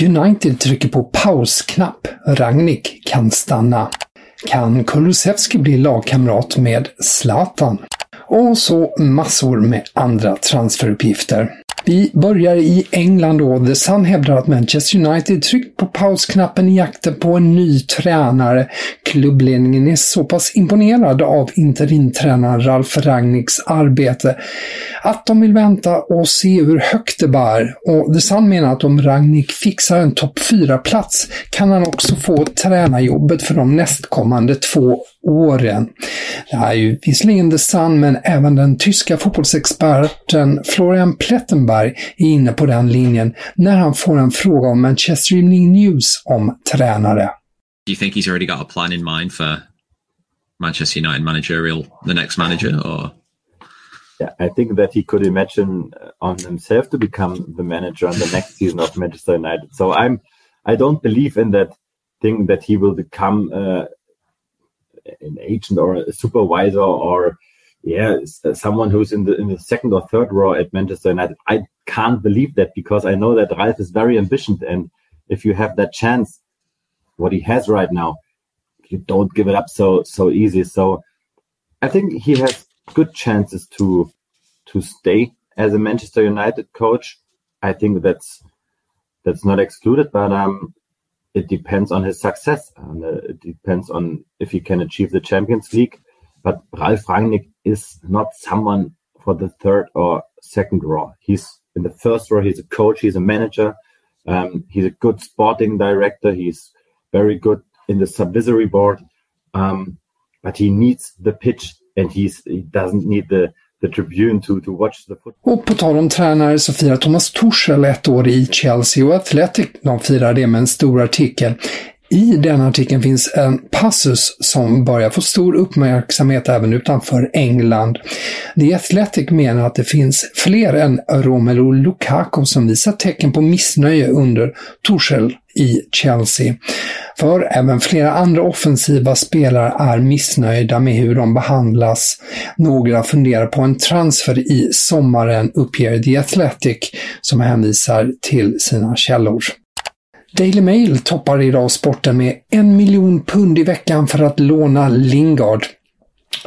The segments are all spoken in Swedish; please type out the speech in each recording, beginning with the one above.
United trycker på pausknapp. Ragnik kan stanna. Kan Kulusevski bli lagkamrat med Zlatan? Och så massor med andra transferuppgifter. Vi börjar i England då. The Sun hävdar att Manchester United tryckt på pausknappen i jakten på en ny tränare. Klubbledningen är så pass imponerad av interimtränaren Ralf Rangnicks arbete att de vill vänta och se hur högt det bär. Och The Sun menar att om Rangnick fixar en topp 4-plats kan han också få tränarjobbet för de nästkommande två åren. Det här är ju visserligen The Sun, men även den tyska fotbollsexperten Florian Plettenberg är inne på den linjen när han får en fråga om Manchester Evening News om tränare. Do you think he's already got a plan in mind for Manchester United managerial, the next manager, or? Yeah, I think that he could imagine on himself to become the manager on the next season of Manchester United. So I'm, I don't believe in that thing that he will become uh, an agent or a supervisor or yeah someone who's in the in the second or third row at Manchester United. I can't believe that because I know that Ralf is very ambitious and if you have that chance, what he has right now, you don't give it up so so easy. So I think he has good chances to to stay as a Manchester United coach. I think that's that's not excluded, but um, it depends on his success. And, uh, it depends on if he can achieve the Champions League. But Ralf Rangnick is not someone for the third or second row. He's in the first row. He's a coach. He's a manager. Um, he's a good sporting director. He's very good in the subvisory board. Um, but he needs the pitch, and he's he doesn't need the the Tribune to, to watch the football. Och på tal om tränare så firar Thomas Tuchel ett år i Chelsea och Athletic de firar det med en stor artikel. I den artikeln finns en passus som börjar få stor uppmärksamhet även utanför England. The Athletic menar att det finns fler än Romelu Lukaku som visar tecken på missnöje under Torshäll i Chelsea. För även flera andra offensiva spelare är missnöjda med hur de behandlas. Några funderar på en transfer i sommaren, uppger The Athletic, som hänvisar till sina källor. Daily Mail toppar idag sporten med en miljon pund i veckan för att låna Lingard.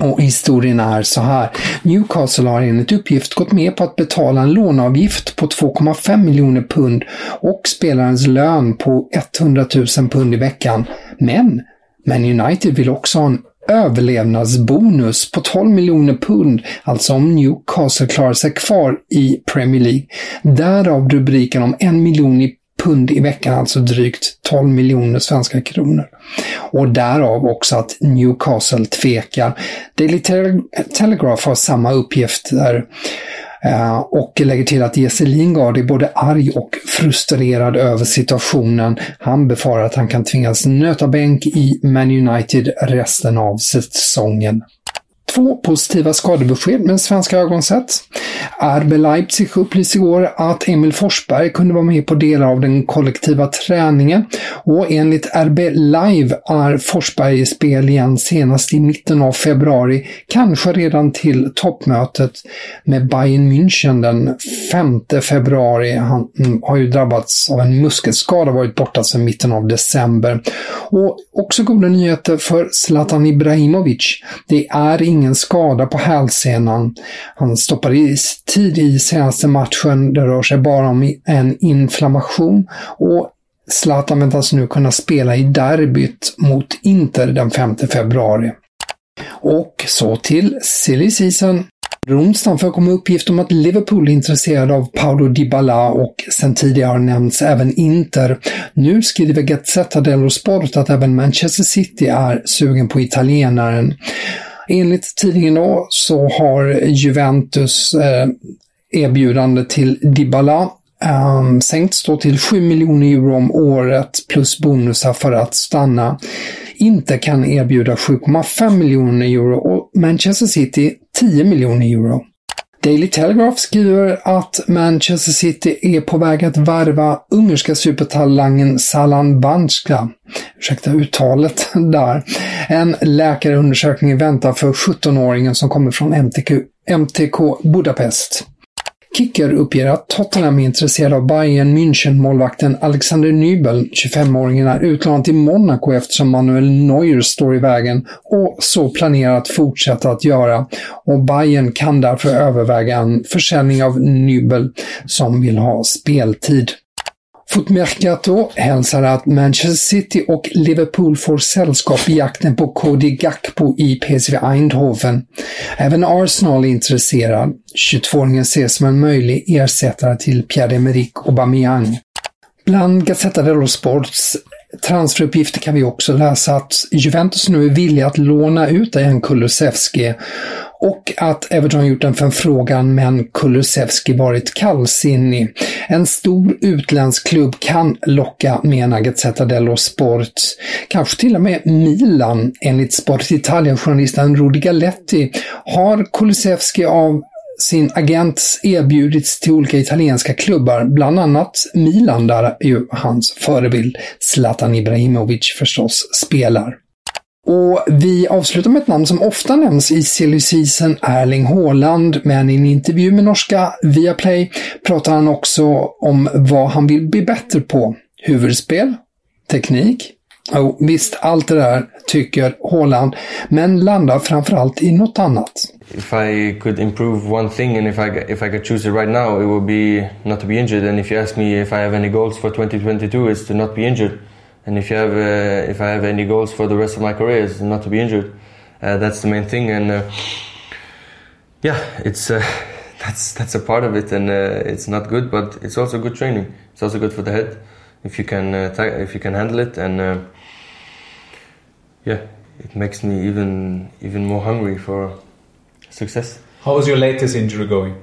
Och historien är så här. Newcastle har enligt uppgift gått med på att betala en låneavgift på 2,5 miljoner pund och spelarens lön på 100 000 pund i veckan. Men Man United vill också ha en överlevnadsbonus på 12 miljoner pund, alltså om Newcastle klarar sig kvar i Premier League. Därav rubriken om en miljon i pund i veckan, alltså drygt 12 miljoner svenska kronor. Och därav också att Newcastle tvekar. Daily Telegraph har samma uppgifter. Eh, och lägger till att Jesse Lingard är både arg och frustrerad över situationen. Han befarar att han kan tvingas nöta bänk i Man United resten av säsongen. Två positiva skadebesked med svenska ögon sett. RB Leipzig upplyste igår att Emil Forsberg kunde vara med på delar av den kollektiva träningen och enligt RB Live är Forsberg i spel igen senast i mitten av februari, kanske redan till toppmötet med Bayern München den 5 februari. Han mm, har ju drabbats av en muskelskada och varit borta sedan mitten av december. Och också goda nyheter för Zlatan Ibrahimovic. Det är ingen skada på hälsenan. Han stoppade i tid i senaste matchen. Det rör sig bara om en inflammation och Zlatan väntas nu kunna spela i derbyt mot Inter den 5 februari. Och så till silly season. Onsdagen förekom uppgift om att Liverpool är intresserade av Paolo Dybala och sen tidigare har nämnts även Inter. Nu skriver Gazzetta dello Sport att även Manchester City är sugen på italienaren. Enligt tidningen då så har Juventus eh, erbjudande till Dybala um, sänkts då till 7 miljoner euro om året plus bonusar för att stanna. Inte kan erbjuda 7,5 miljoner euro och Manchester City 10 miljoner euro. Daily Telegraph skriver att Manchester City är på väg att värva ungerska supertalangen Salan Banska. Ursäkta uttalet där. En läkarundersökning väntar för 17-åringen som kommer från MTK, MTK Budapest. Kicker uppger att Tottenham är intresserad av Bayern München-målvakten Alexander Nübel. 25-åringen är utlånad till Monaco eftersom Manuel Neuer står i vägen och så planerar att fortsätta att göra. Och Bayern kan därför överväga en försäljning av Nübel som vill ha speltid. Fotmercato hälsar att Manchester City och Liverpool får sällskap i jakten på Cody Gakpo i PSV Eindhoven. Även Arsenal är intresserad. 22-åringen ses som en möjlig ersättare till Pierre-Emerick Aubameyang. Bland Gazzetta dello Sports transferuppgifter kan vi också läsa att Juventus nu är villiga att låna ut Dejan Kulusevski och att Everton gjort en förfrågan men Kulusevski varit kallsinnig. En stor utländsk klubb kan locka, menar Gazzetta dello Sport. Kanske till och med Milan. Enligt Sport Italien-journalisten Rudi Galetti, har Kulusevski av sin agent erbjudits till olika italienska klubbar, bland annat Milan där ju hans förebild Zlatan Ibrahimovic förstås spelar. Och vi avslutar med ett namn som ofta nämns i silly season, Erling Haaland, men i en intervju med norska Viaplay pratar han också om vad han vill bli bättre på. Huvudspel, teknik, Jo, visst, allt det där tycker Haaland, men landar framförallt i något annat. If I could improve one thing and if I, if I could choose it right now, it would be not to be injured. And if you ask me if I have any goals for 2022, it's to not be injured. And if you have, uh, if I have any goals for the rest of my career, is not to be injured. Uh, that's the main thing, and uh, yeah, it's uh, that's that's a part of it, and uh, it's not good, but it's also good training. It's also good for the head if you can uh, if you can handle it, and yeah, it makes me even even more hungry for success. How was your latest injury going?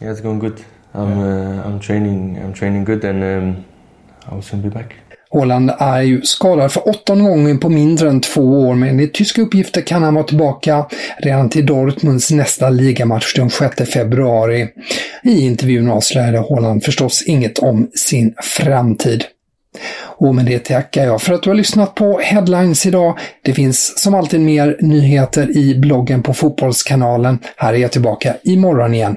Yeah, it's going good. I'm yeah. I'm training I'm training good, and um, I will soon be back. Åland är ju skadad för åttonde gången på mindre än två år, men enligt tyska uppgifter kan han vara tillbaka redan till Dortmunds nästa ligamatch den 6 februari. I intervjun avslöjade Håland förstås inget om sin framtid. Och med det tackar jag för att du har lyssnat på Headlines idag. Det finns som alltid mer nyheter i bloggen på Fotbollskanalen. Här är jag tillbaka imorgon igen.